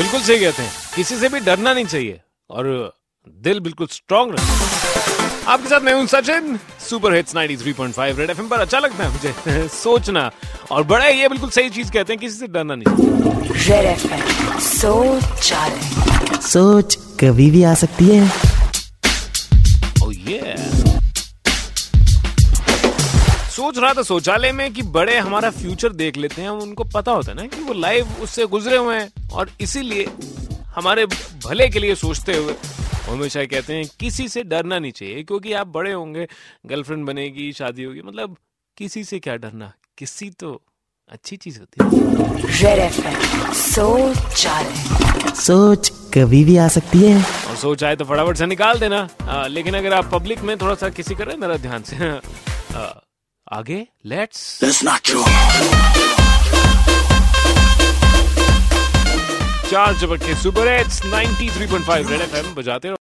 बिल्कुल सही कहते हैं। किसी से भी डरना नहीं चाहिए और दिल बिल्कुल स्ट्रांग रहे। आपके साथ मैं हूँ Sachin super hits 93.5 red FM पर अच्छा लगता है मुझे सोचना। और बड़ा ये बिल्कुल सही चीज़ कहते हैं किसी से डरना नहीं रेड एफएम सोच सोच कभी भी आ सकती है। Oh, yeah. सोच रहा था शौचालय में कि बड़े हमारा फ्यूचर देख लेते हैं उनको पता होता है ना कि वो लाइव उससे गुजरे हुए हैं और इसीलिए हमारे भले के लिए सोचते हुए हमेशा कहते हैं किसी से डरना नहीं चाहिए क्योंकि आप बड़े होंगे गर्लफ्रेंड बनेगी शादी होगी मतलब किसी से क्या डरना? किसी तो अच्छी चीज़ होती है। सोच सोच कभी भी आ सकती है। और सोच आए तो फटाफट से निकाल देना। आ, लेकिन अगर आप पब्लिक में थोड़ा सा किसी कर रहे हैं मेरा ध्यान से आ, आगे लेट्स चार जबक के सुपर एट्स 93.5 रेड एफएम बजाते रहो।